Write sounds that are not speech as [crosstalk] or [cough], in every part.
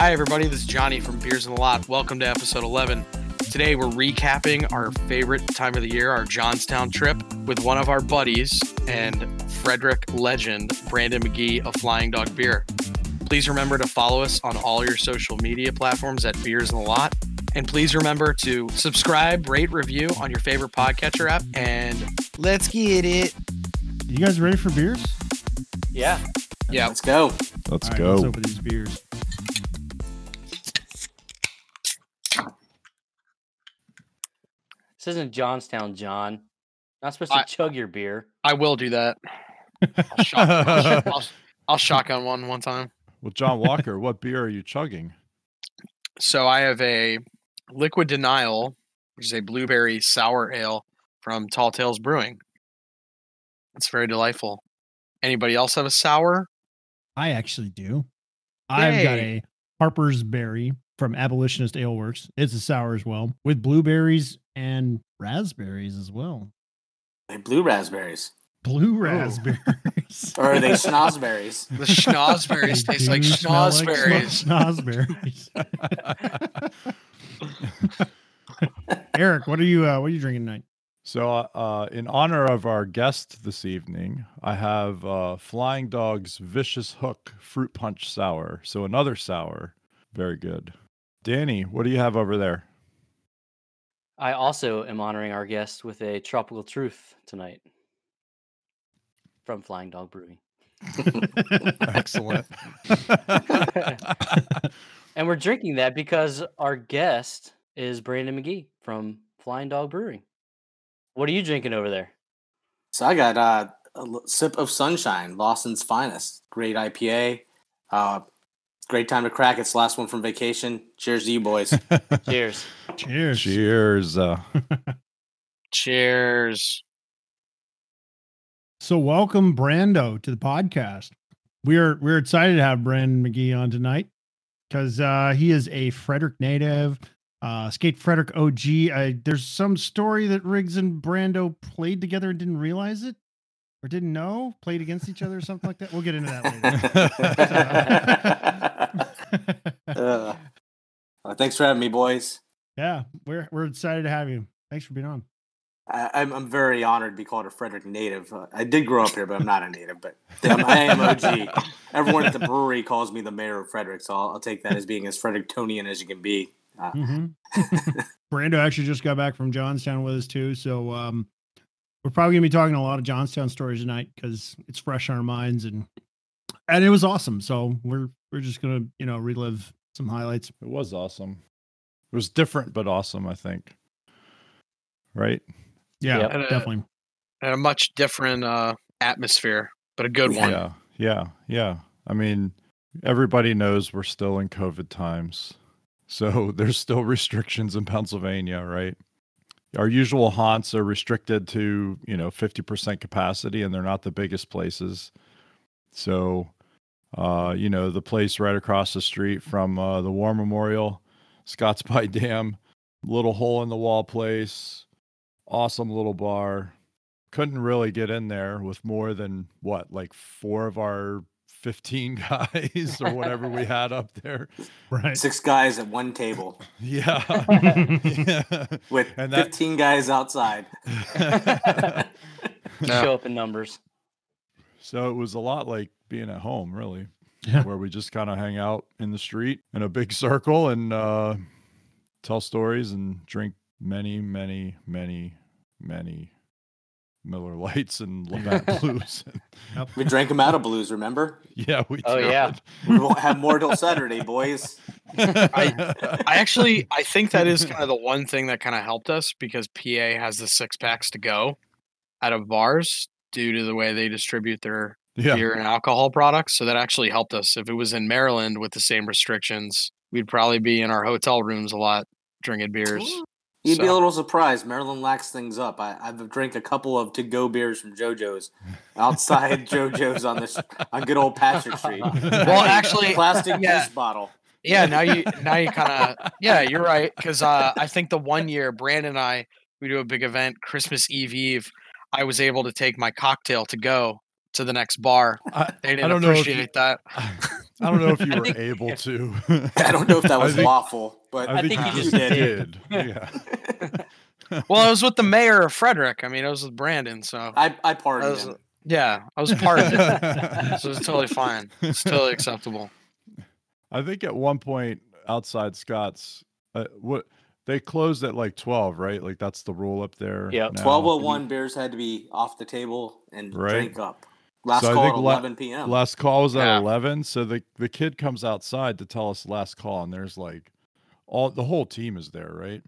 Hi, everybody. This is Johnny from Beers in the Lot. Welcome to episode 11. Today, we're recapping our favorite time of the year, our Johnstown trip, with one of our buddies and Frederick legend, Branden McGee of Flying Dog Beer. Please remember to follow us on all your social media platforms at Beers in the Lot. And please remember to subscribe, rate, review on your favorite podcatcher app. And let's get it. You guys ready for beers? Yeah. Yeah. Let's go. Let's All right, go. Let's open these beers. This isn't Johnstown, John. Not supposed I- to chug your beer. I will do that. I'll, shot, [laughs] I'll, I'll, I'll shotgun one one time. well, John Walker, what beer are you chugging? So I have a Liquid Denial, which is a blueberry sour ale from Tall Tales Brewing. It's very delightful. Anybody else have a sour? I actually do. I've got a Harper's Berry from Abolitionist Ale Works. It's a sour as well, with blueberries and raspberries as well. They blue raspberries. Blue raspberries. [laughs] Or are they [laughs] schnozberries? The schnozberries taste like do smell like schnozberries. [laughs] Eric, what are you uh, what are you drinking tonight? So, uh, uh, in honor of our guest this evening, I have uh, Flying Dog's Vicious Hook Fruit Punch Sour. So, another sour. Very good. Danny, what do you have over there? I also am honoring our guest with a tropical truth tonight from Flying Dog Brewing. [laughs] Excellent. [laughs] and we're drinking that because our guest is Branden McGee from Flying Dog Brewing. What are you drinking over there? So I got uh, a l- sip of sunshine, Lawson's finest. Great IPA. Uh, great time to crack. It's the last one from vacation. Cheers to you boys. [laughs] Cheers. Cheers. Cheers. Uh, Cheers. So welcome Brando to the podcast. We're we're excited to have Branden McGee on tonight because uh, he is a Frederick native, uh, skate Frederick OG. I, there's some story that Riggs and Brando played together and didn't realize it or didn't know, played against each other or something like that. We'll get into that later. [laughs] Uh, uh, thanks for having me, boys. yeah, we're we're excited to have you. Thanks for being on. I, I'm, I'm very honored to be called a Frederick native. Uh, I did grow up here, but I'm not a native. But I'm, I am OG. Everyone at the brewery calls me the mayor of Frederick, so I'll, I'll take that as being as Frederictonian as you can be. Uh, hmm [laughs] Brando actually just got back from Johnstown with us too, so um, we're probably gonna be talking a lot of Johnstown stories tonight because it's fresh in our minds and and it was awesome. So we're we're just gonna you know relive some highlights. it was awesome. It was different, but awesome, I think. Right? Yeah, Yep. And, definitely. And a much different uh, atmosphere, but a good one. Yeah. Yeah. Yeah. I mean, everybody knows we're still in COVID times. So [laughs] there's still restrictions in Pennsylvania, right? Our usual haunts are restricted to, you know, 50% capacity and they're not the biggest places. So, uh, you know, the place right across the street from uh, the War Memorial, Scotts [laughs] Pie Dam, little hole in the wall place, awesome little bar couldn't really get in there with more than what like four of our 15 guys or whatever we [laughs] had up there Right. six guys at one table [laughs] yeah yeah [laughs] with And that- 15 guys outside. You Yeah. show up in numbers. so it was a lot like being at home really Yeah. where we just kind of hang out in the street in a big circle and uh tell stories and drink many many many many Miller Lites and [laughs] Labatt blues We drank them out of blues, remember? yeah we Oh, yeah. We won't have more till Saturday, boys. [laughs] I actually I think that is kind of the one thing that kind of helped us because PA has the six packs to go out of bars due to the way they distribute their yeah beer and alcohol products. So that actually helped us. If it was in Maryland with the same restrictions, we'd probably be in our hotel rooms a lot drinking beers. You'd be a little surprised. Maryland lacks things up. I, I've drank a couple of to-go beers from JoJo's outside [laughs] JoJo's on this on good old Patrick Street. Well, actually, plastic yeah. juice bottle. yeah now you now you kind of yeah you're right because uh, i think the one year branden and i we do a big event christmas eve eve i was able to take my cocktail to go to the next bar I, they didn't don't know if you- appreciate that [laughs] I don't know if you were think- able to. I don't know if that [laughs] was think- lawful, but I, I think, think you you just just did. did. Yeah. [laughs] Well, I was with the mayor of Frederick. I mean, I was with Branden, so I I I was, him. yeah, I was part of it. [laughs] so it's totally fine. It's totally acceptable. I think at one point outside Scott's, uh, what they closed at like twelve, right? Like that's the rule up there. Yep. now. Twelve oh one beers had to be off the table and Right. drink up. Last So I call think at la- eleven p.m. Last call was at Yeah. eleven, so the the kid comes outside to tell us last call, and there's like all the whole team is there, right?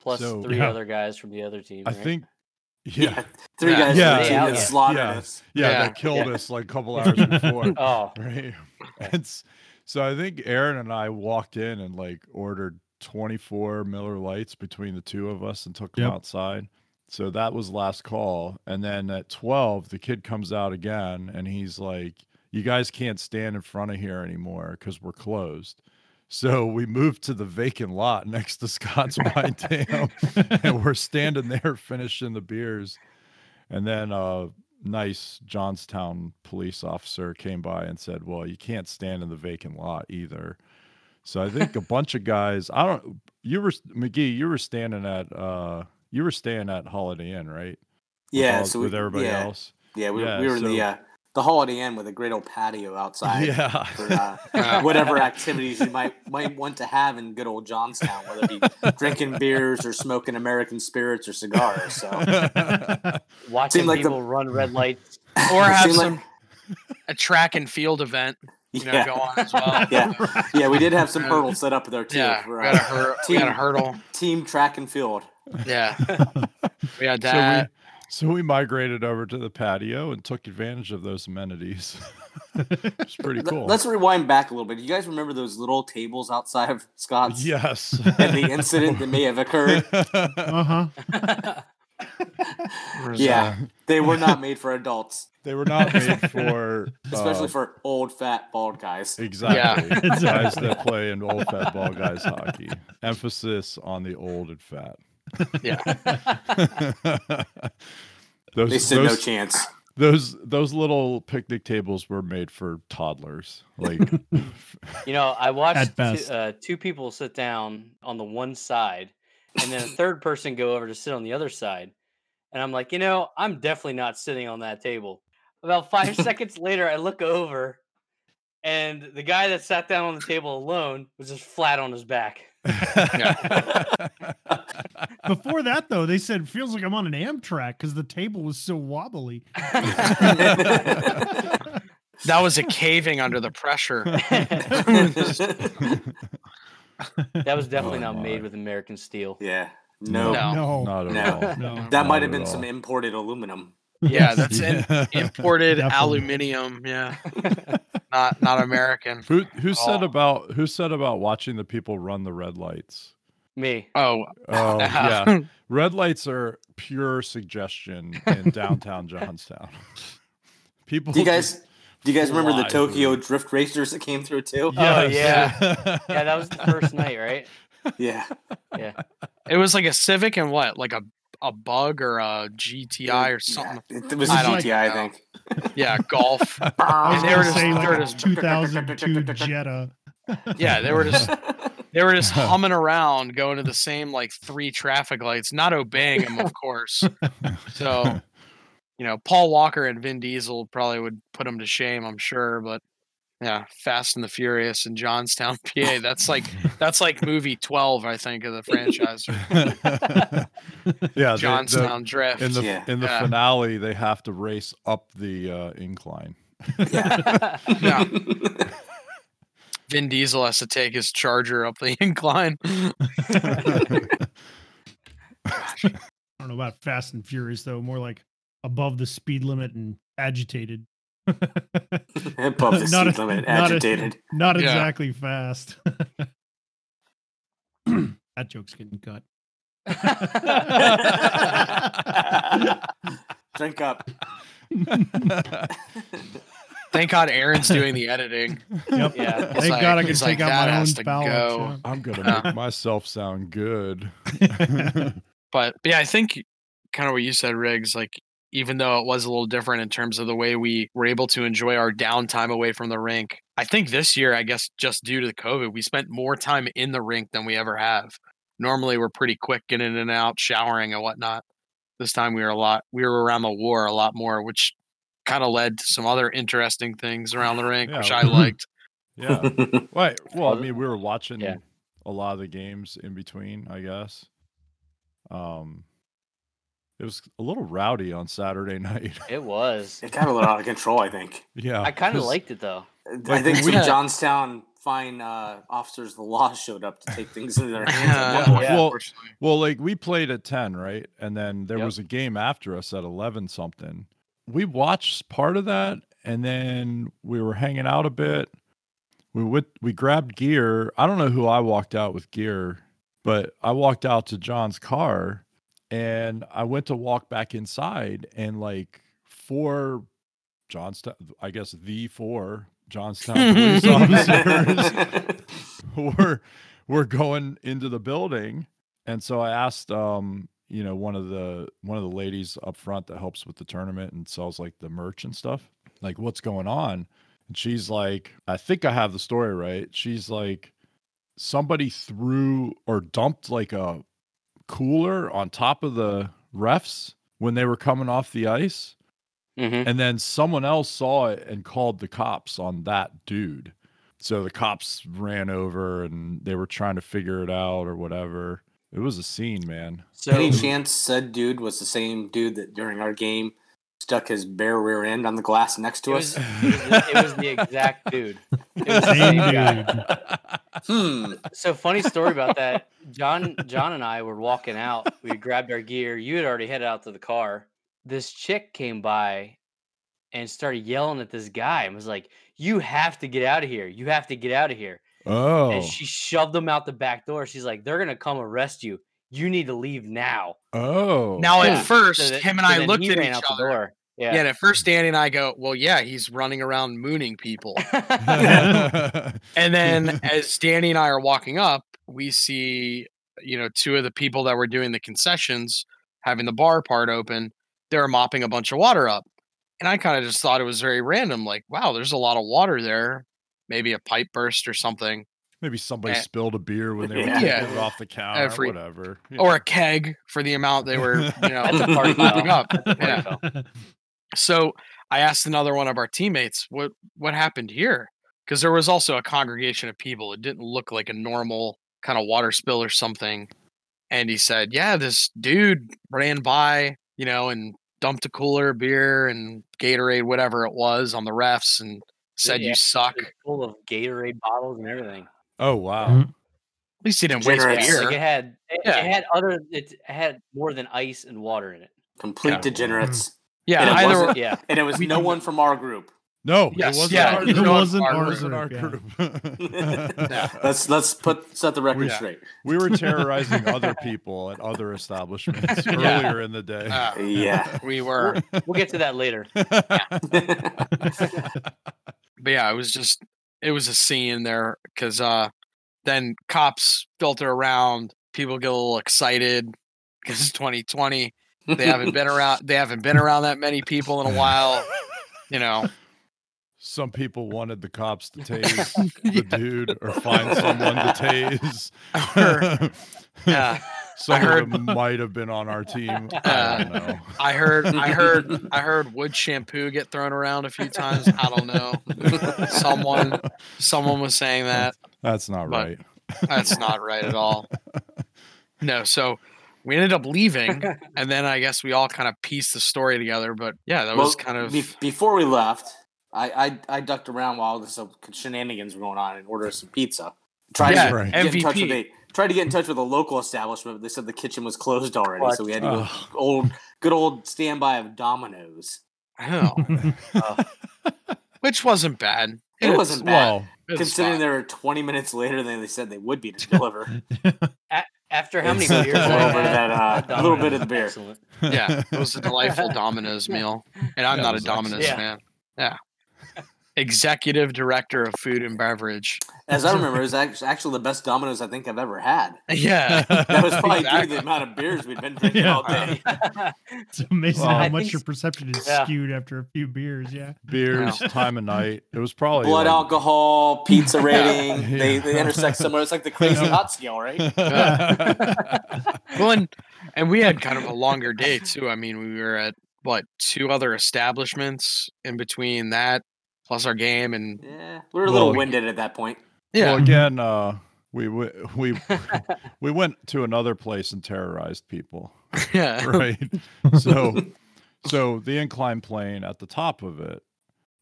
Plus So- three Yeah. other guys from the other team. I right? think, [laughs] yeah, Three Yeah. guys Yeah. from the team Yeah. that Yeah. slaughtered Yeah. us. yeah, Yeah. that killed Yeah. us like a couple [laughs] hours before. [laughs] Oh, right and so i think aaron and i walked in and like ordered 24 Miller Lites between the two of us and took them outside so that was last call and then at 12 the kid comes out again and he's like you guys can't stand in front of here anymore because we're closed so we moved to the vacant lot next to scott's by [laughs] dam and we're standing there finishing the beers and then a nice Johnstown police officer came by and said, "Well, you can't stand in the vacant lot either." So I think a bunch of guys. I don't. You were McGee. You were standing at. uh You were staying at Holiday Inn, right? With Yeah, all- so we, with everybody yeah, else. Yeah, we, Yeah, we were in the uh, the Holiday Inn with a great old patio outside Yeah. for uh, [laughs] whatever activities you might might want to have in good old Johnstown, whether it be [laughs] drinking beers or smoking American spirits or cigars. So [laughs] watching like the- people run red lights. Or have some like- a track and field event, you know, yeah, go on as well. yeah, yeah. We did have some hurdles set up there too Yeah, for we got a uh, hur- we got a hurdle. team track and field. Yeah, we had so that. we so we migrated over to the patio and took advantage of those amenities. [laughs] it's pretty Let- cool. Let's rewind back a little bit. You guys remember those little tables outside of Scott's yes. and the [laughs] incident that may have occurred? [laughs] Uh huh. Yeah, they were not made for adults, They were not made for especially uh, for old fat bald guys. Exactly. Guys Exactly. that play in old fat bald guys hockey. Emphasis on the old and fat. Yeah, [laughs] those, They stood no those, chance. those those little picnic tables were made for toddlers. Like [laughs] You know, I watched two, uh, two people sit down on the one side, and then a third person go over to sit on the other side, and I'm like, you know, I'm definitely not sitting on that table. About five [laughs] seconds later, I look over, and the guy that sat down on the table alone was just flat on his back. Before that, though, they said feels like I'm on an Amtrak because the table was so wobbly. [laughs] that was a caving under the pressure. [laughs] That was definitely Oh not made with American steel. yeah. No. No. No, Not at No. all. no. That might have at been some imported aluminum. Yeah, [laughs] that's in, imported Definitely. aluminium. Yeah, not not American. Who who said Oh. about who said about watching the people run the red lights? Me. Oh, Oh [laughs] yeah. [laughs] Red lights are pure suggestion in [laughs] downtown Johnstown. People Do you guys do you guys remember the Tokyo through. drift racers that came through too? Oh, Yes. Yeah, that was the first night, right? Yeah. Yeah. It was like a Civic and what, like a a bug or a GTI or something. Yeah, it was a I don't GTI, I think. Yeah, golf. I was they gonna were just- say they like were just- 2002 Jetta. Yeah, they were just they were just [laughs] humming around, going to the same like three traffic lights, not obeying them, of course. So, you know, Paul Walker and Vin Diesel probably would put them to shame, I'm sure. But yeah, Fast and the Furious in Johnstown, [laughs] PA. That's like that's like movie 12, I think, of the franchise. [laughs] yeah, the- the- Johnstown Drift. in the Yeah. in the Yeah. finale, they have to race up the uh, incline. Yeah. Yeah. Vin Diesel has to take his charger up the [laughs] incline. I don't know about Fast and Furious though, more like above the speed limit and agitated. [laughs] Above the [laughs] Not a- speed limit, not a- agitated. Not Yeah. exactly fast. [clears throat] that joke's getting cut. Drink up. Thank God Aaron's doing the editing. [laughs] Yep. Yeah. Thank like- God I can he's take like, out "That my own has to bowel. go." I'm gonna uh, make myself sound good. [laughs] But, but yeah, I think kind of what you said, Riggs. Like even though it was a little different in terms of the way we were able to enjoy our downtime away from the rink. I think this year, I guess just due to the COVID, we spent more time in the rink than we ever have. Normally, we're pretty quick getting in and out, showering and whatnot. This time, we were a lot. We were around the war a lot more, which kind of led to some other interesting things around the rink, which [laughs] I liked. Yeah. [laughs] Right. Well, I Well, mean, we were watching yeah. a lot of the games in between, I guess. Um, it was a little rowdy on Saturday [laughs] night. It was. It got a little out of control, I think. yeah, I kind of liked it though. I think some we- Johnstown fine uh, officers of the law showed up to take things into their hands. Yeah, point. Yeah. Well. Well, like we played at 10, right? And then there Yep. was a game after us at 11 something. We watched part of that and then we were hanging out a bit. We went, we grabbed gear. I don't know who I walked out with gear, but I walked out to John's car and I went to walk back inside and like four Johnstown, I guess the four Johnstown police [laughs] officers [laughs] were were going into the building and so i asked um you know one of the one of the ladies up front that helps with the tournament and sells like the merch and stuff like what's going on and she's like i think i have the story right she's like somebody threw or dumped like a cooler on top of the refs when they were coming off the ice Mm-hmm. and then someone else saw it and called the cops on that dude. So the cops ran over and they were trying to figure it out or whatever. It was a scene, man. So Any chance said dude was the same dude that during our game stuck his bare rear end on the glass next it to was, us? it was the, it was the exact [laughs] dude. It was the Same same guy. Hmm. So funny story about that. John John and I were walking out. We grabbed our gear. You had already headed out to the car. This chick came by and started yelling at this guy and was like, "You have to get out of here. You have to get out of here." Oh. And she shoved them out the back door. She's like, "They're gonna come arrest you. You need to leave now." oh. Now, Yeah. at first, So that- him and so I looked at ran each out other. the door. Yeah. Yeah. and at first, Danny and I go, "Well, yeah, he's running around mooning people." [laughs] [laughs] And then as Danny and I are walking up, we see, you know, two of the people that were doing the concessions having the bar part open. They're mopping a bunch of water up. And I kind of just thought it was very random. Like, wow, there's a lot of water there. Maybe a pipe burst or something, Maybe somebody Eh. spilled a beer when they were Yeah. taking it off the counter, Every- whatever. you or a keg for the amount they were, [laughs] you know, [laughs] That's a party mopping up. Yeah. Party foul. So I asked another one of our teammates, "What what happened here?" Because there was also a congregation of people. It didn't look like a normal kind of water spill or something. And he said, "Yeah, this dude ran by, you know, and dumped a cooler of beer and Gatorade, whatever it was, on the refs, and said Yeah. you suck." Full of Gatorade bottles and everything. oh, wow. Mhm. At least he didn't waste beer. Like it had, it, Yeah. it had other, it had more than ice and water in it. Complete Yeah. degenerates. yeah, And it either wasn't- Yeah, And it was no one from our group. No, Yes, it wasn't yeah, our it It wasn't our It our group. wasn't our group. group. Yeah. [laughs] [laughs] let's let's put set the record Yeah. straight. We were terrorizing [laughs] other people at other establishments Yeah. earlier in the day. uh, Yeah. we were. we'll get to that later. But yeah, it was just it was a scene there because uh, then cops filter around, people get a little excited because it's [laughs] 2020. They haven't been around. They haven't been around that many people in a while. You know, [laughs] Some people wanted the cops to tase [laughs] the dude or find someone to tase. yeah. Some heard- might have been on our team. [laughs] I Uh, don't know. I heard, I heard, [laughs] I heard wood shampoo get thrown around a few times. I don't know. [laughs] someone, someone was saying that. That's not right. That's not right at all. No, so we ended up leaving, and then I guess we all kind of pieced the story together. But yeah, that was kind of be- before we left. I, I I ducked around while this uh, shenanigans were going on and ordered some pizza. Tried Yeah, to right. get in touch with a tried to get in touch with a local establishment. But they said the kitchen was closed already, What? so we had to go Ugh. [laughs] old good old standby of Domino's. oh, [laughs] which wasn't bad. It was- wasn't bad. Well, it Considering fine. they were 20 minutes later than they said they would be to [laughs] deliver. After how many beers? a I little bit of had, that, uh, a a little bit of the beer. excellent. yeah, it was a delightful Domino's meal, and I'm Yeah, not a Domino's excellent. fan. Executive director of food and beverage. As I remember, it [laughs] was actually the best Domino's I think I've ever had. Yeah. [laughs] That was probably due to the amount of beers we'd been drinking Yeah. all day. [laughs] It's amazing Well, how I much think your perception is yeah. skewed after a few beers. Yeah. Beers, time of night. It was probably Blood like- alcohol, pizza rating, Yeah. they, they intersect somewhere. It's like the crazy Yeah. hot scale, right? well, and, and we had kind of a longer day too. I mean, we were at what two other establishments in between that, plus our game, and Yeah, we were a little Well, winded at that point. yeah, Well, [laughs] again, uh, we w- we [laughs] we went to another place and terrorized people, yeah, [laughs] right? so, so the incline plane at the top of it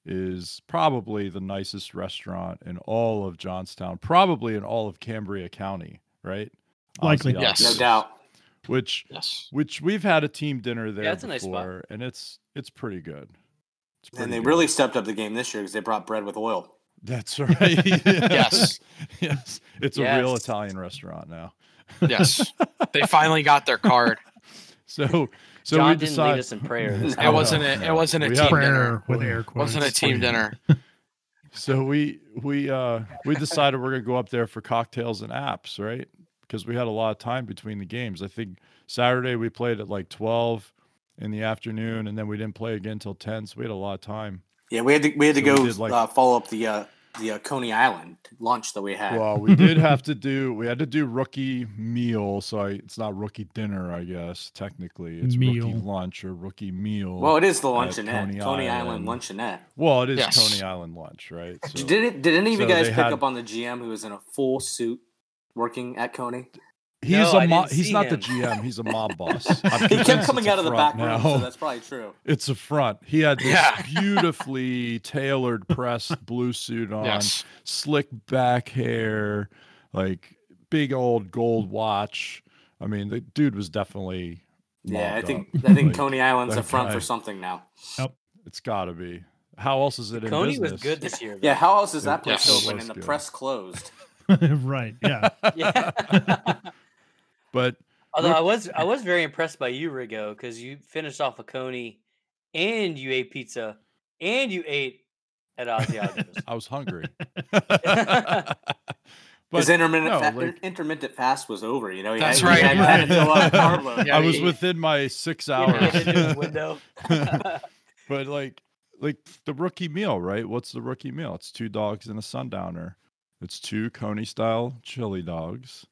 is probably the nicest restaurant in all of Johnstown, probably in all of Cambria County, right? Likely. Ozzy Yes. No doubt. Which yes, which we've had a team dinner there it's a nice spot. before, and it's it's pretty good. It's And they good. really stepped up the game this year because they brought bread with oil. That's [laughs] right. Yes. [laughs] yes. It's a real Italian restaurant now. yes. They [laughs] finally got their card. So so John we didn't decide, lead us in prayer. This It wasn't a. It wasn't a We team have- dinner. Prayer with air It quotes. wasn't a team dinner. So we we uh we decided we're gonna go up there for cocktails and apps, right? Because we had a lot of time between the games. I think Saturday we played at like twelve in the afternoon, and then we didn't play again until ten. So we had a lot of time. Yeah, we had to we had to So go did, like- uh, follow up the uh, the uh, Coney Island lunch that we had. Well, we did [laughs] have to do we had to do rookie meal, so I, it's not rookie dinner, I guess technically it's rookie Meal. lunch or rookie meal. Well, it is the luncheonette, Coney Coney, Island. Island. luncheonette. Well, it is Yes. Coney Island lunch, right? So- did it? Did any of you guys pick had- up on the GM who was in a full suit working at Coney? He's No, a I mo- didn't he's not the. GM. [laughs] He's a mob boss. [laughs] He convinced kept coming out of the front back room, now. so that's probably true. [laughs] It's a front. He had this Yeah. beautifully tailored pressed blue suit on, Yes. slick back hair, like big old gold watch. I mean, the dude was definitely. Yeah, I think up. I think Like, Coney Island's a front guy. for something now. Yep, It's got to be. How else is it in Coney business? was good this year. Yeah, how else is that place Yes. open and the good. press closed? right. Yeah. Yeah. But Although I was I [laughs] was very impressed by you, Rigo, because you finished off a Coney, and you ate pizza, and you ate at Asiago's. I was hungry. [laughs] His intermittent no, fa- like- intermittent fast was over. You know, That's had, right. Had, had to fill up a [laughs] carb load. Yeah, I was within my six hours. get into his window. but like like the rookie meal, right? What's the rookie meal? It's two dogs and a sundowner. It's two Coney style chili dogs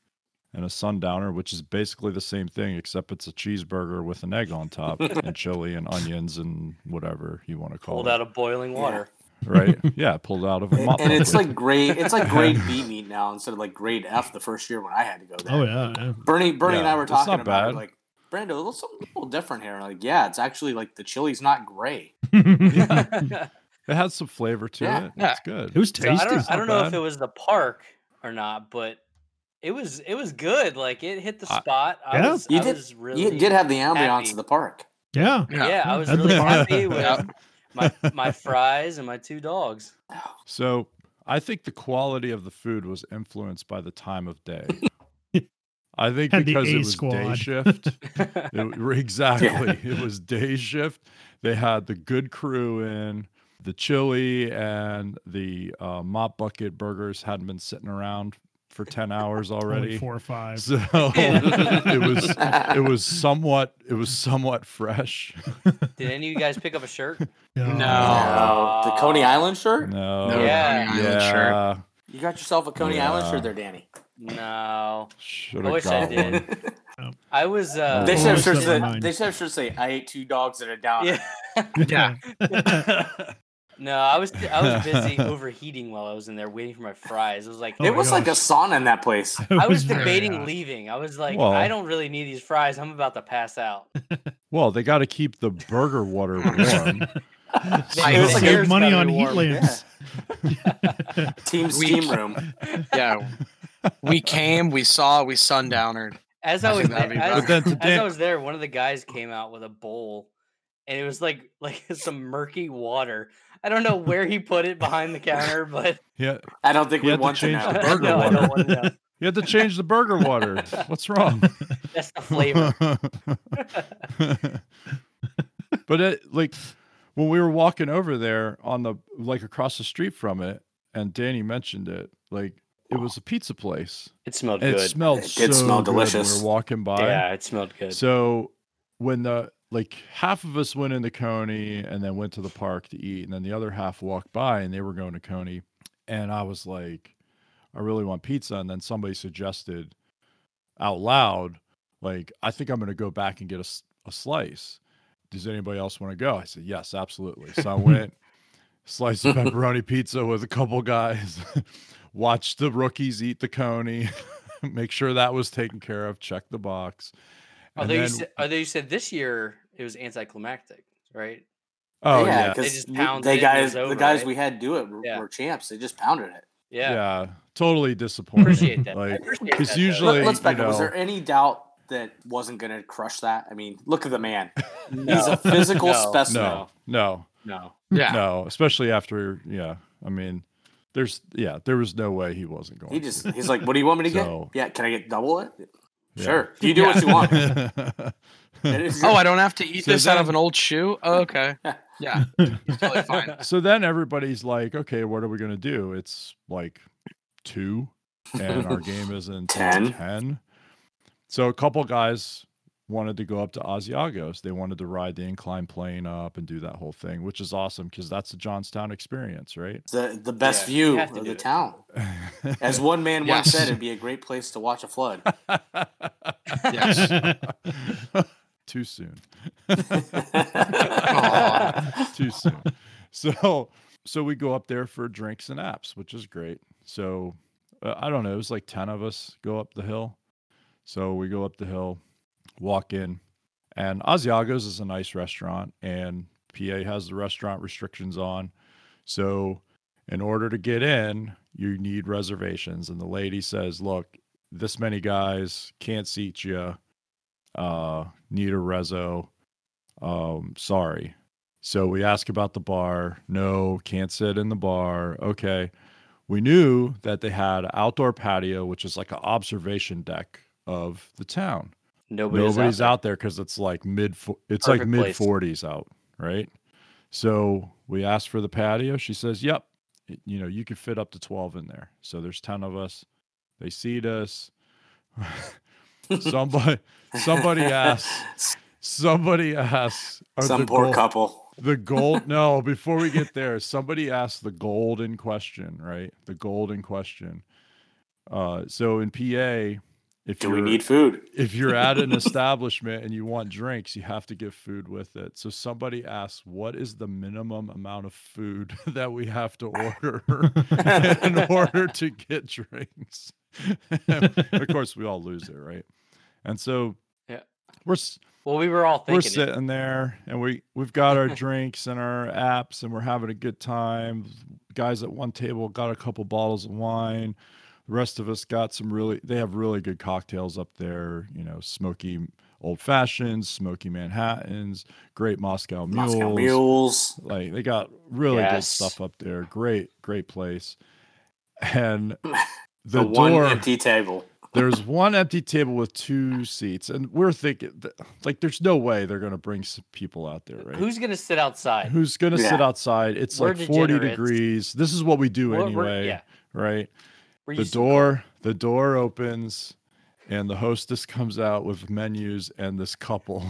and a sundowner, which is basically the same thing, except it's a cheeseburger with an egg on top [laughs] and chili and onions and whatever you want to call Pulled it. out of boiling Yeah. water. right? Yeah, pulled out of a And, mop and it's like grade. It's like grade [laughs] B meat now instead of like grade F. The first year when I had to go there. Oh yeah. yeah. Bernie, Bernie and I were talking not about it. Like, Brando, a little something a little different here. Like, yeah, it's actually like the chili's not gray. [laughs] it has some flavor to Yeah. it. Yeah. It's good. It was So tasty. I don't, I don't know if it was the park or not, but it was it was good. Like it hit the spot. I Yeah. was, You I did- was really you did have the ambiance happy. of the park. yeah. yeah, I was Had the really happy with my [laughs] my fries and my two dogs. So I think the quality of the food was influenced by the time of day. I think Had because it was day shift. [laughs] It- exactly. It was day shift. They had the good crew in. The chili and the uh, mop bucket burgers hadn't been sitting around for 10 [laughs] hours Only already. four or five. So it was it [laughs] was somewhat it was somewhat fresh. [laughs] Did any of you guys pick up a shirt? No. Oh, the Coney Island shirt. No. No, Yeah. Coney Island shirt. You got yourself a Coney Island shirt there, Danny. No, Should I wish I did. one. I was. Uh, they should have Always shirts that they should have shirts say I ate two dogs at a downer. yeah. Yeah. No, I was I was busy [laughs] overheating while I was in there waiting for my fries. It was like Oh it my was like a sauna in that place. [laughs] It I was very debating hot. leaving. I was like, Well- I don't really need these fries. I'm about to pass out. [laughs] Well, they got to keep the burger water warm. I Save- it was like money on be heat warm. lamps. Team steam room. Yeah. We came, we saw, we sundownered. As I I was think that'd there, be as, But then to as I was there, one of the guys came out with a bowl, and it was like [laughs] like some murky water. I don't know where he put it behind the counter, but [laughs] yeah, I don't think You we had to want to change know. the burger [laughs] no, I water. don't want to know. you had to change the burger water. What's wrong? That's the flavor. but it like when we were walking over there on the like across the street from it, and Danny mentioned it, like it was a pizza place. It smelled And good. it smelled It did so smell good when delicious. We were walking by. yeah, it smelled good. So when the like half of us went into Coney and then went to the park to eat, and then the other half walked by and they were going to Coney, and I was like, I really want pizza, and then somebody suggested out loud, like, I think I'm going to go back and get a, a slice. Does anybody else want to go? I said yes, absolutely. So I went, [laughs] slice of pepperoni pizza with a couple guys, [laughs] watched the rookies eat the Coney, [laughs] make sure that was taken care of, check the box. and although, you then- said, although you said this year it was anticlimactic, right? Oh yeah, They because just pounded they it and it was guys, the guys right? we had do it were, Yeah. were champs. They just pounded it. Yeah. yeah, totally disappointed. Appreciate that. I Like, appreciate because that, usually, Let, us back you up. Was there any doubt that wasn't going to crush that? I mean, look at the man. No. [laughs] He's a physical No. specimen. no, no, No. Yeah. no, especially after, yeah. I mean, there's, yeah, there was no way he wasn't going. He just he's like, "What do you want me to So- get? Yeah, can I get double it? Yeah. Sure. You do what you want. [laughs] [laughs] It is Oh, I don't have to eat So this out of an old shoe. Oh, okay. [laughs] Yeah. It's totally [laughs] fine. so then everybody's like, okay, what are we gonna do? It's like two, and our game [laughs] is in Ten. 10. So a couple guys wanted to go up to Asiagos. They wanted to ride the incline plane up and do that whole thing, which is awesome because that's the Johnstown experience, right? the the best Yeah, view to of the it. town. As one man once said, it'd be a great place to watch a flood. Yes. Too soon. [laughs] Too soon. So so we go up there for drinks and apps, which is great. So uh, I don't know, it was like 10 of us go up the hill. So we go up the hill, walk in, and Asiagos is a nice restaurant and PA has the restaurant restrictions on. So in order to get in, you need reservations and the lady says, "Look, this many guys can't seat you. Uh need a rezo. Um sorry." So we ask about the bar. No, can't sit in the bar. Okay. We knew that they had outdoor patio, which is like an observation deck of the town. Nobody's, Nobody's out, out there because it's like mid. It's like mid forties out, right? So we asked for the patio. She says, "Yep, you know you could fit up to twelve in there." So there's ten of us. They seat us. [laughs] somebody, somebody [laughs] asks. Somebody asks. Some poor goal- couple. the gold [laughs] no before we get there somebody asked the golden question right the golden question uh so in pa if Do we need food? if you're at an [laughs] establishment and you want drinks you have to give food with it so somebody asks what is the minimum amount of food that we have to order in order to get drinks of course we all lose it right? And so Yeah. we're Well, we were all we're thinking it. sitting there and we we've got our drinks and our apps and we're having a good time. Guys at one table got a couple bottles of wine. The rest of us got some really they have really good cocktails up there you know smoky old fashions smoky manhattans great moscow mules Moscow mules. like they got really good stuff up there. Great great place. And [laughs] The, the, one door empty table. [laughs] there's one empty table with two seats and we're thinking like there's no way they're going to bring some people out there right? Who's gonna sit outside? who's going to sit outside? It's We're like 40 degrees. This is what we do We're- we're- anyway yeah, right? We're the used to door the door opens and the hostess comes out with menus and this couple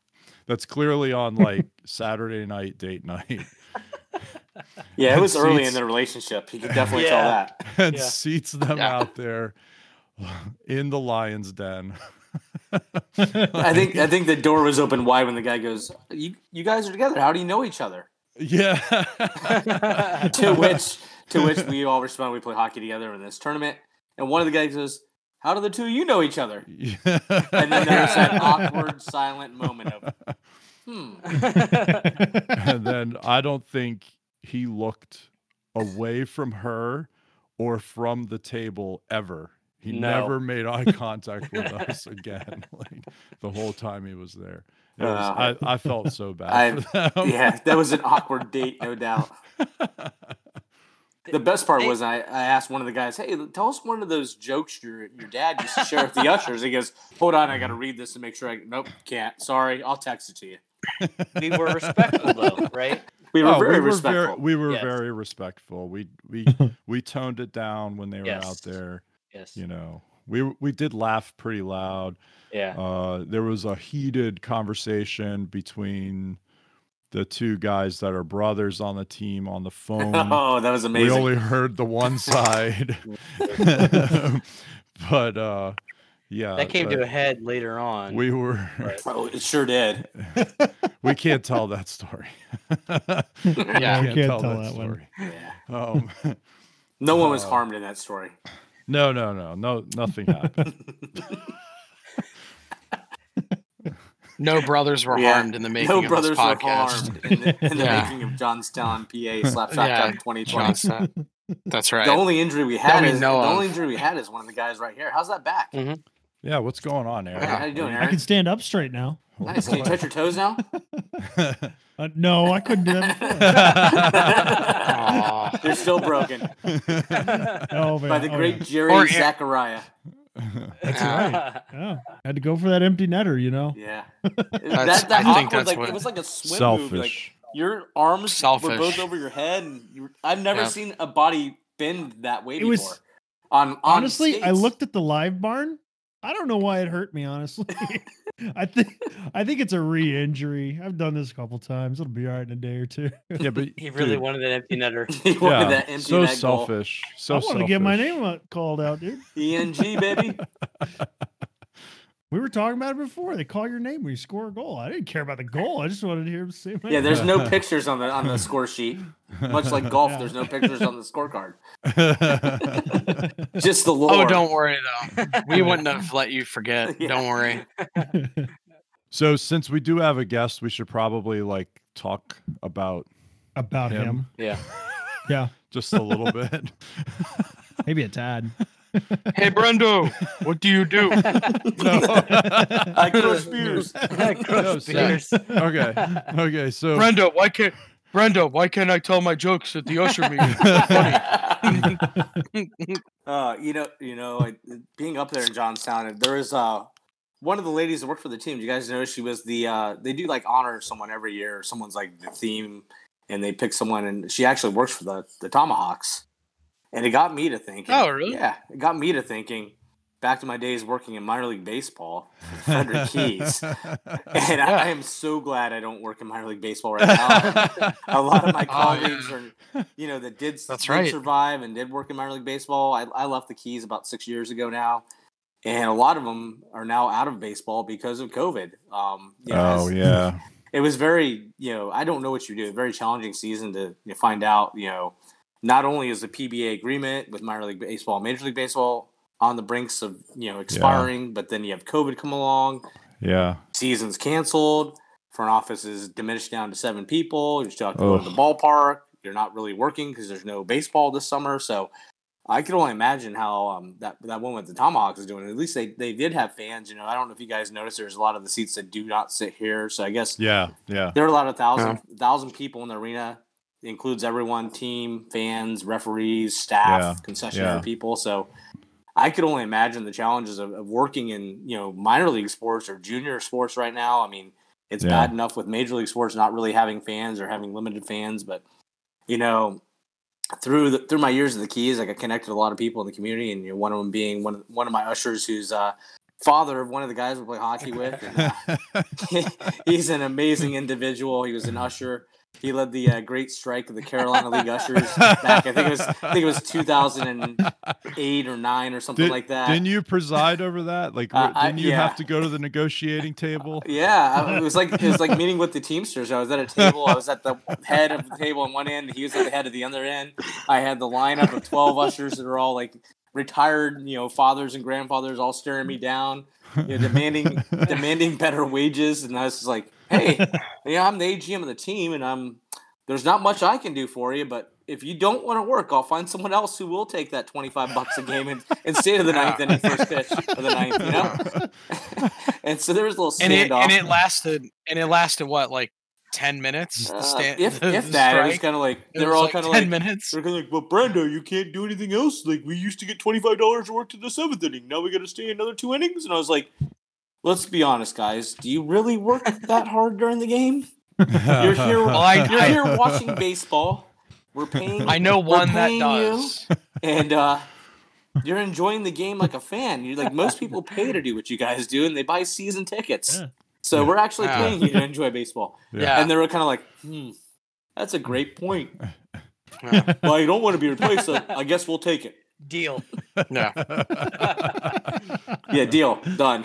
[laughs] that's clearly on like [laughs] saturday night date night [laughs] Yeah, it And was early in seats- their relationship. You could definitely Yeah. tell that. [laughs] and Yeah. seats them Yeah. out there [laughs] in the lion's den I think I think the door was open wide when the guy goes, "You you guys are together. How do you know each other?" yeah to which to which we all respond, "We play hockey together in this tournament." And one of the guys goes, "How do the two of you know each other?" Yeah. And then there's that awkward, silent moment of, "Hmm." and then I don't think he looked away from her or from the table ever. He No. never made eye [laughs] contact with us again, [laughs] like the whole time he was there. Was, Uh, I, I felt so [laughs] bad I- for them. Yeah, that was an awkward date, no doubt. The best part was I, I asked one of the guys, "Hey, tell us one of those jokes your your dad used to share with the ushers." He goes, "Hold on, I got to read this to make sure I." Nope, can't. Sorry, I'll text it to you. we were respectful though, right? We were Oh, very we were respectful. very we were Yes. very respectful. We we [laughs] we toned it down when they were out there. Yes. You know, we we did laugh pretty loud. Yeah. Uh, there was a heated conversation between the two guys that are brothers on the team on the [laughs] phone. oh, that was amazing. we only heard the one [laughs] side, but uh, yeah, that came to a head later on. we were but- oh, it sure did. [laughs] we can't tell that story. [laughs] Yeah, I can't, can't tell, tell that, that one. story. Yeah. Um, [laughs] No one was Uh, harmed in that story. no, no, no, no, nothing happened. No brothers were Yeah, harmed in the making no of brothers this were podcast. harmed in the, in the Yeah. making of Johnstown, PA Slapshot Yeah, shotgun 2020. Johnstown. That's right. The only injury we had we is the of. only injury we had is one of the guys right here. How's that back? Mm. Yeah, what's going on, Aaron? How you doing, I can stand up straight now. Nice. Can you touch your toes now? [laughs] Uh, no, I couldn't do that before. Aw. They're still broken [laughs] Oh, man. by the Oh, great yeah. Jerry Or Zachariah. That's right. Yeah. Had to go for that empty netter, you know. Yeah, [laughs] That's- that, that I think awkward, that's like what- it was like a swim Selfish. move. Like your arms were both over your head, and you were, I've never Yeah. seen a body bend that way It before. was- on, on honestly, I looked at the LiveBarn. I don't know why it hurt me. Honestly, [laughs] [laughs] I think I think it's a re-injury. I've done this a couple times. It'll be all right in a day or two. yeah, but [laughs] he really dude, wanted that empty netter. He wanted yeah, that empty so net goal. selfish. So I wanted to get my name called out, dude. ENG baby. We were talking about it before. They call your name when you score a goal. I didn't care about the goal. I just wanted to hear him say my Yeah, name. there's no pictures on the on the [laughs] score sheet. Much like golf, Yeah. there's no pictures on the scorecard. [laughs] Just the oh, lore. Oh, don't worry though. We wouldn't [laughs] have let you forget. Yeah. Don't worry. so since we do have a guest, we should probably like talk about about Him. him. Yeah. Yeah, just a little bit. maybe a tad. Hey, Brendo, what do you do? [laughs] [laughs] I crush beers. [laughs] No, Zach. Spears. okay. Okay. So Brendo, why can't Brendo? Why can't I tell my jokes at the usher meeting? Uh, you know, you know, I- being up there in Johnstown, there was uh one of the ladies that worked for the team. You guys know she was the uh they do like honor someone every year. Someone's like the theme, and they pick someone, and she actually works for the the Tomahawks. And it got me to thinking. Oh, really? Yeah, it got me to thinking. Back to my days working in minor league baseball, with Frederick Keys, [laughs] and I, I am so glad I don't work in minor league baseball right now. a lot of my [laughs] Oh, colleagues yeah. are, you know, that did, That's did right. survive and did work in minor league baseball. I, I left the Keys about six years ago now, and a lot of them are now out of baseball because of COVID. Um, you know, oh yeah. it was very, you know, I don't know what you do. A very challenging season to you know, find out, you know, not only is the PBA agreement with minor league baseball, major league baseball on the brinks of you know expiring, but then you have COVID come along Yeah. season's canceled. Front office is diminished down to seven people. You still have to to the ballpark. You're not really working because there's no baseball this summer. So I can only imagine how um, that that one with the Tomahawks is doing. At least they, they did have fans. You know, I don't know if you guys noticed. There's a lot of the seats that do not sit here. So I guess Yeah. Yeah. there are a lot of thousand thousand people in the arena. It includes everyone, team, fans, referees, staff, Yeah, concessionary yeah. people. So I could only imagine the challenges of, of working in you know minor league sports or junior sports right now. I mean, it's Yeah. bad enough with major league sports not really having fans or having limited fans, but you know, through the, through my years in the Keys, like I connected a lot of people in the community, and you know, one of them being one of, one of my ushers who's uh, father of one of the guys we play hockey with. And, uh, [laughs] [laughs] he's an amazing individual. He was an usher. He led the uh, great strike of the Carolina League ushers back. I think it was I think it was 2008 or nine or something Did, like that. Didn't you preside over that? Like, Uh, didn't you yeah. have to go to the negotiating table? [laughs] Yeah, I- it was like it was like meeting with the Teamsters. I was at a table. I was at the head of the table on one end. He was at the head of the other end. I had the lineup of twelve ushers that are all like retired, you know, fathers and grandfathers, all staring me down, you know, demanding demanding better wages. And I was just like, hey, [laughs] yeah, I'm the AGM of the team, and I'm there's not much I can do for you, but if you don't want to work, I'll find someone else who will take that 25 bucks a game and, stay to the [laughs] ninth inning first pitch of the ninth, you know? [laughs] and so there was a little and it standoff. and it lasted and it lasted what like ten minutes. The Uh, stand, if the- if the that, it was kind of like they were was all like kind of like, ten minutes. they're kind of like, well, Brando, you can't do anything else. Like we used to get twenty five dollars to work to the seventh inning. Now we got to stay another two innings. And I was like, let's be honest, guys. Do you really work that [laughs] hard during the game? You're here. Well, I- you're I- here watching baseball. We're paying. I know one that paying you, does. and uh, you're enjoying the game like a fan. You're like most people pay to do what you guys do, and they buy season tickets. Yeah. So we're actually Yeah. paying you to [laughs] enjoy baseball. Yeah. And they were kind of like, hmm, that's a great point. Yeah. Well, you don't want to be replaced, so I guess we'll take it. Deal. [laughs] yeah. Yeah, deal. Done.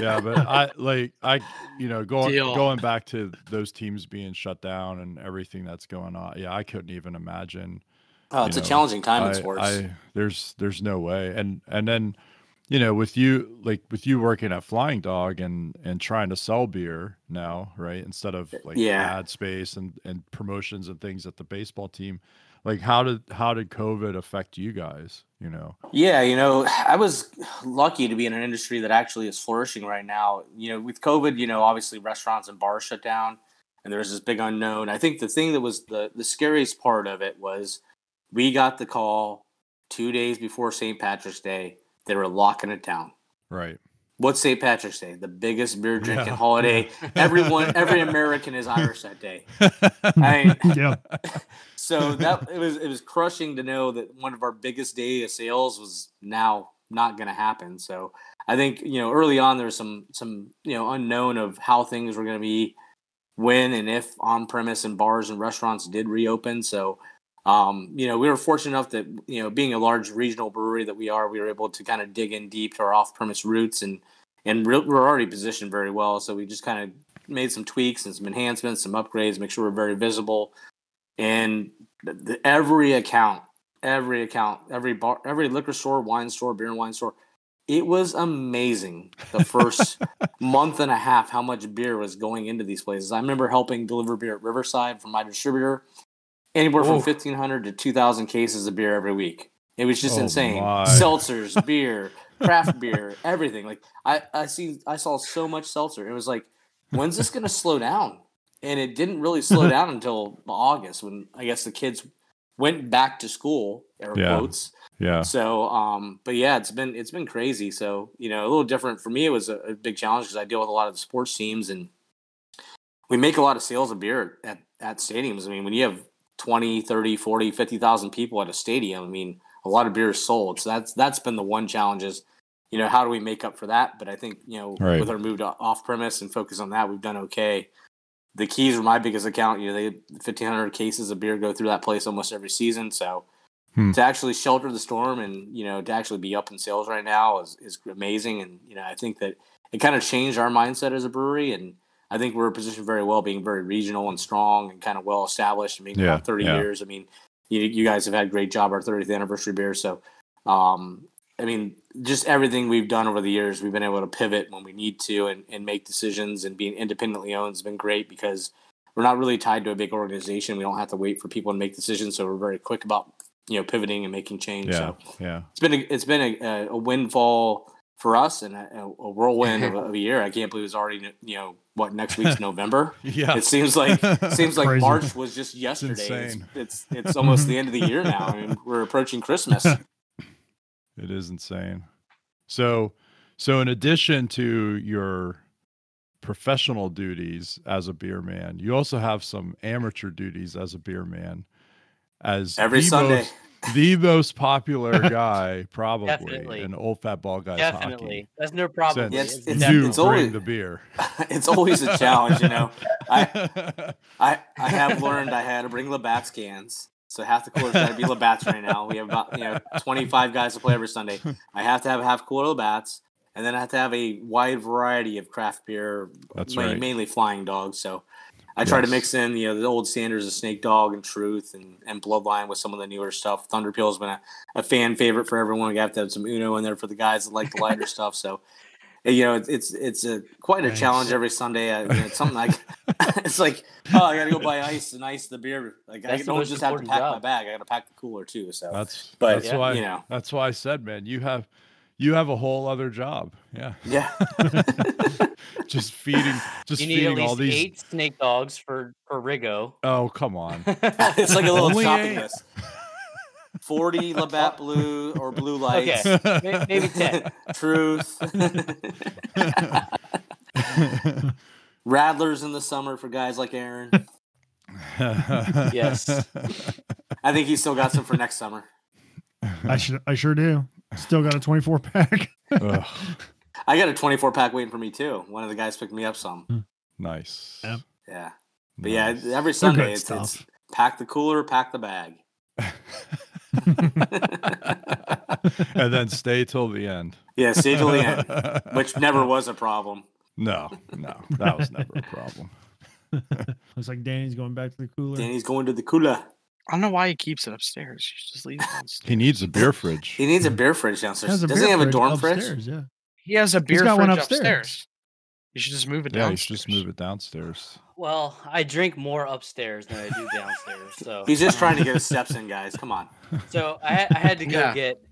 Yeah, but I like I you know going Deal. going back to those teams being shut down and everything that's going on. Yeah, I couldn't even imagine. Oh, it's You a challenging time in I, sports. I there's there's no way. And and then you know with you like with you working at Flying Dog and and trying to sell beer now, right? Instead of like Yeah. ad space and and promotions and things at the baseball team. Like how did how did COVID affect you guys? You know. Yeah, you know, I was lucky to be in an industry that actually is flourishing right now. You know, with COVID, you know, obviously restaurants and bars shut down and there's this big unknown. I think the thing that was the the scariest part of it was we got the call 2 days before St. Patrick's Day. They were locking it down. Right. What's St. Patrick's Day? The biggest beer drinking Yeah. holiday. Everyone, every [laughs] American is Irish that day. [laughs] I mean, yeah. [laughs] so that it was it was crushing to know that one of our biggest day of sales was now not going to happen. So I think you know early on there was some some you know unknown of how things were going to be when and if on premise and bars and restaurants did reopen. So um, you know we were fortunate enough that you know being a large regional brewery that we are, we were able to kind of dig in deep to our off premise roots and and re- we're already positioned very well. So we just kind of made some tweaks and some enhancements, some upgrades, make sure we're very visible and the, every account, every account, every bar, every liquor store, wine store, beer and wine store, it was amazing. The first [laughs] month and a half, how much beer was going into these places. I remember helping deliver beer at Riverside from my distributor, anywhere from Oof. fifteen hundred to two thousand cases of beer every week. It was just Oh insane. my. Seltzers, [laughs] beer, craft beer, everything. Like I, I see, I saw so much seltzer. It was like, when's this going to slow down? and it didn't really slow [laughs] down until August when I guess the kids went back to school. Air Yeah. quotes. Yeah. So, um, but yeah, it's been it's been crazy. So you know, a little different for me. It was a, a big challenge because I deal with a lot of the sports teams, and we make a lot of sales of beer at at stadiums. I mean, when you have 20, 30, 40, 50,000 people at a stadium, I mean, a lot of beer is sold. So that's that's been the one challenge is, you know, how do we make up for that? But I think you know, Right. with our move to off premise and focus on that, we've done okay the keys are my biggest account. You know, they fifteen hundred cases of beer go through that place almost every season. So Hmm. to actually shelter the storm and you know to actually be up in sales right now is is amazing. And you know, I think that it kind of changed our mindset as a brewery. And I think we're positioned very well, being very regional and strong and kind of well established. I mean, Yeah, about thirty yeah. years. I mean, you you guys have had a great job our thirtieth anniversary beer. So. Um, I mean, just everything we've done over the years, we've been able to pivot when we need to and, and make decisions and being independently owned has been great because we're not really tied to a big organization. We don't have to wait for people to make decisions. So we're very quick about, you know, pivoting and making change. Yeah. So Yeah. it's been, a, it's been a, a windfall for us and a, a whirlwind [laughs] of, a, of a year. I can't believe it's already, you know, what next week's [laughs] November. Yeah. It seems like seems like March was just yesterday. It's, insane. it's it's almost the end of the year now. I mean, [laughs] we're approaching Christmas. It is insane. So, so in addition to your professional duties as a beer man, you also have some amateur duties as a beer man. As Every Sunday. most, the most popular [laughs] guy, probably Definitely. in old fat bald guys Definitely. That's no problem. hockey. Yes, Since it's- you it's bring always- the beer. [laughs] it's always a challenge, you know. I [laughs] I, I have learned I had to bring Labatt's cans. So half the cooler's got to be Labatt's right now. We have about you know 25 guys to play every Sunday. I have to have a half cooler Labatt's, and then I have to have a wide variety of craft beer, That's ma- right. mainly Flying Dogs. So I try to mix in you know the old standards of Snake Dog and Truth and, and Bloodline with some of the newer stuff. Thunderpeel's been a, a fan favorite for everyone. We have to have some Uno in there for the guys that like the lighter [laughs] stuff. So you know, it's it's, it's a quite a Nice. challenge every Sunday. I, you know, it's something like [laughs] [laughs] it's like oh, I got to go buy ice and ice the beer. Like I That's the don't just have to important pack my bag. I got to pack the cooler too. So That's But, that's yeah, why you know. that's why I said, man, you have You have a whole other job. Yeah. Yeah. [laughs] just feeding just you need at feeding all these eight snake dogs for for Rigo. Oh, come on. [laughs] it's like a little Only shopping eight. list. 40 [laughs] Labatt Blue or Blue Lights. Okay, maybe ten. Truth. Radlers in the summer for guys like Aaron. Yes. I think he's still got some for next summer. I should I sure do. Still got a 24 pack. [laughs] I got a 24 pack waiting for me too. One of the guys picked me up some. Hmm. nice. Yep. Yeah. But yeah, every Sunday it's, it's pack the cooler, pack the bag. [laughs] [laughs] and then stay till the end. Yeah, stay till the end, which never was a problem. No, no, that was never a problem. Looks like Danny's going back to the cooler. Danny's going to the cooler. I don't know why he keeps it upstairs. You should just leave it. He needs a beer [laughs] fridge. He needs a beer fridge downstairs. Has a Doesn't he have a fridge dorm fridge? Yeah. He has a beer got fridge one upstairs. upstairs. You should just move it Yeah, down. you should just move it downstairs. Well, I drink more upstairs than I do downstairs. So He's just trying to get his [laughs] steps in, guys. Come on. so I, had- I had to go Yeah. get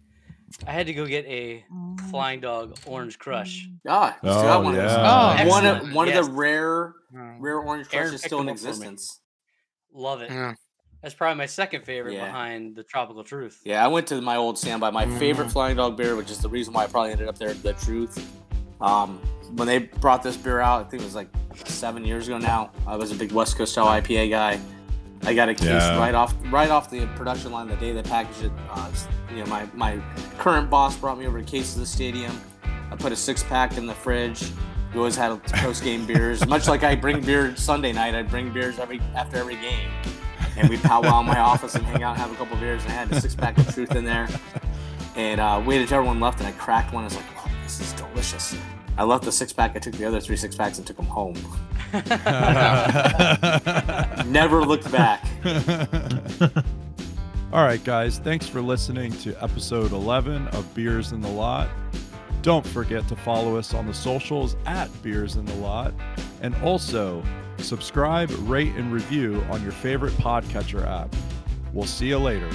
I had to go get a Flying Dog Orange Crush. Ah, you still Oh, got one of those. yeah. Oh, one of one Yes. of the rare Oh. rare orange crushes picked still in them up for me. existence. Love it. Yeah. That's probably my second favorite Yeah. behind the Tropical Truth. Yeah, I went to my old standby. My favorite Mm. Flying Dog beer, which is the reason why I probably ended up there. The Truth. Um, when they brought this beer out, I think it was like seven years ago now. I was a big West Coast style IPA guy. I got a case Yeah. right off right off the production line the day they packaged it. Uh, you know, my my current boss brought me over a case to the stadium. I put a six pack in the fridge. We always had [laughs] post game beers. Much like I bring beer Sunday night, I bring beers every after every game. And we'd powwow in my office and hang out and have a couple beers. And I had a six pack of truth in there. And uh, waited till everyone left, and I cracked one. I was like, "Oh, this is delicious." I left the six pack. I took the other three six packs and took them home. [laughs] Never looked back. [laughs] All right, guys. Thanks for listening to episode 11 of Beers in the Lot. Don't forget to follow us on the socials at Beers in the Lot. And also subscribe, rate, and review on your favorite podcatcher app. We'll see you later.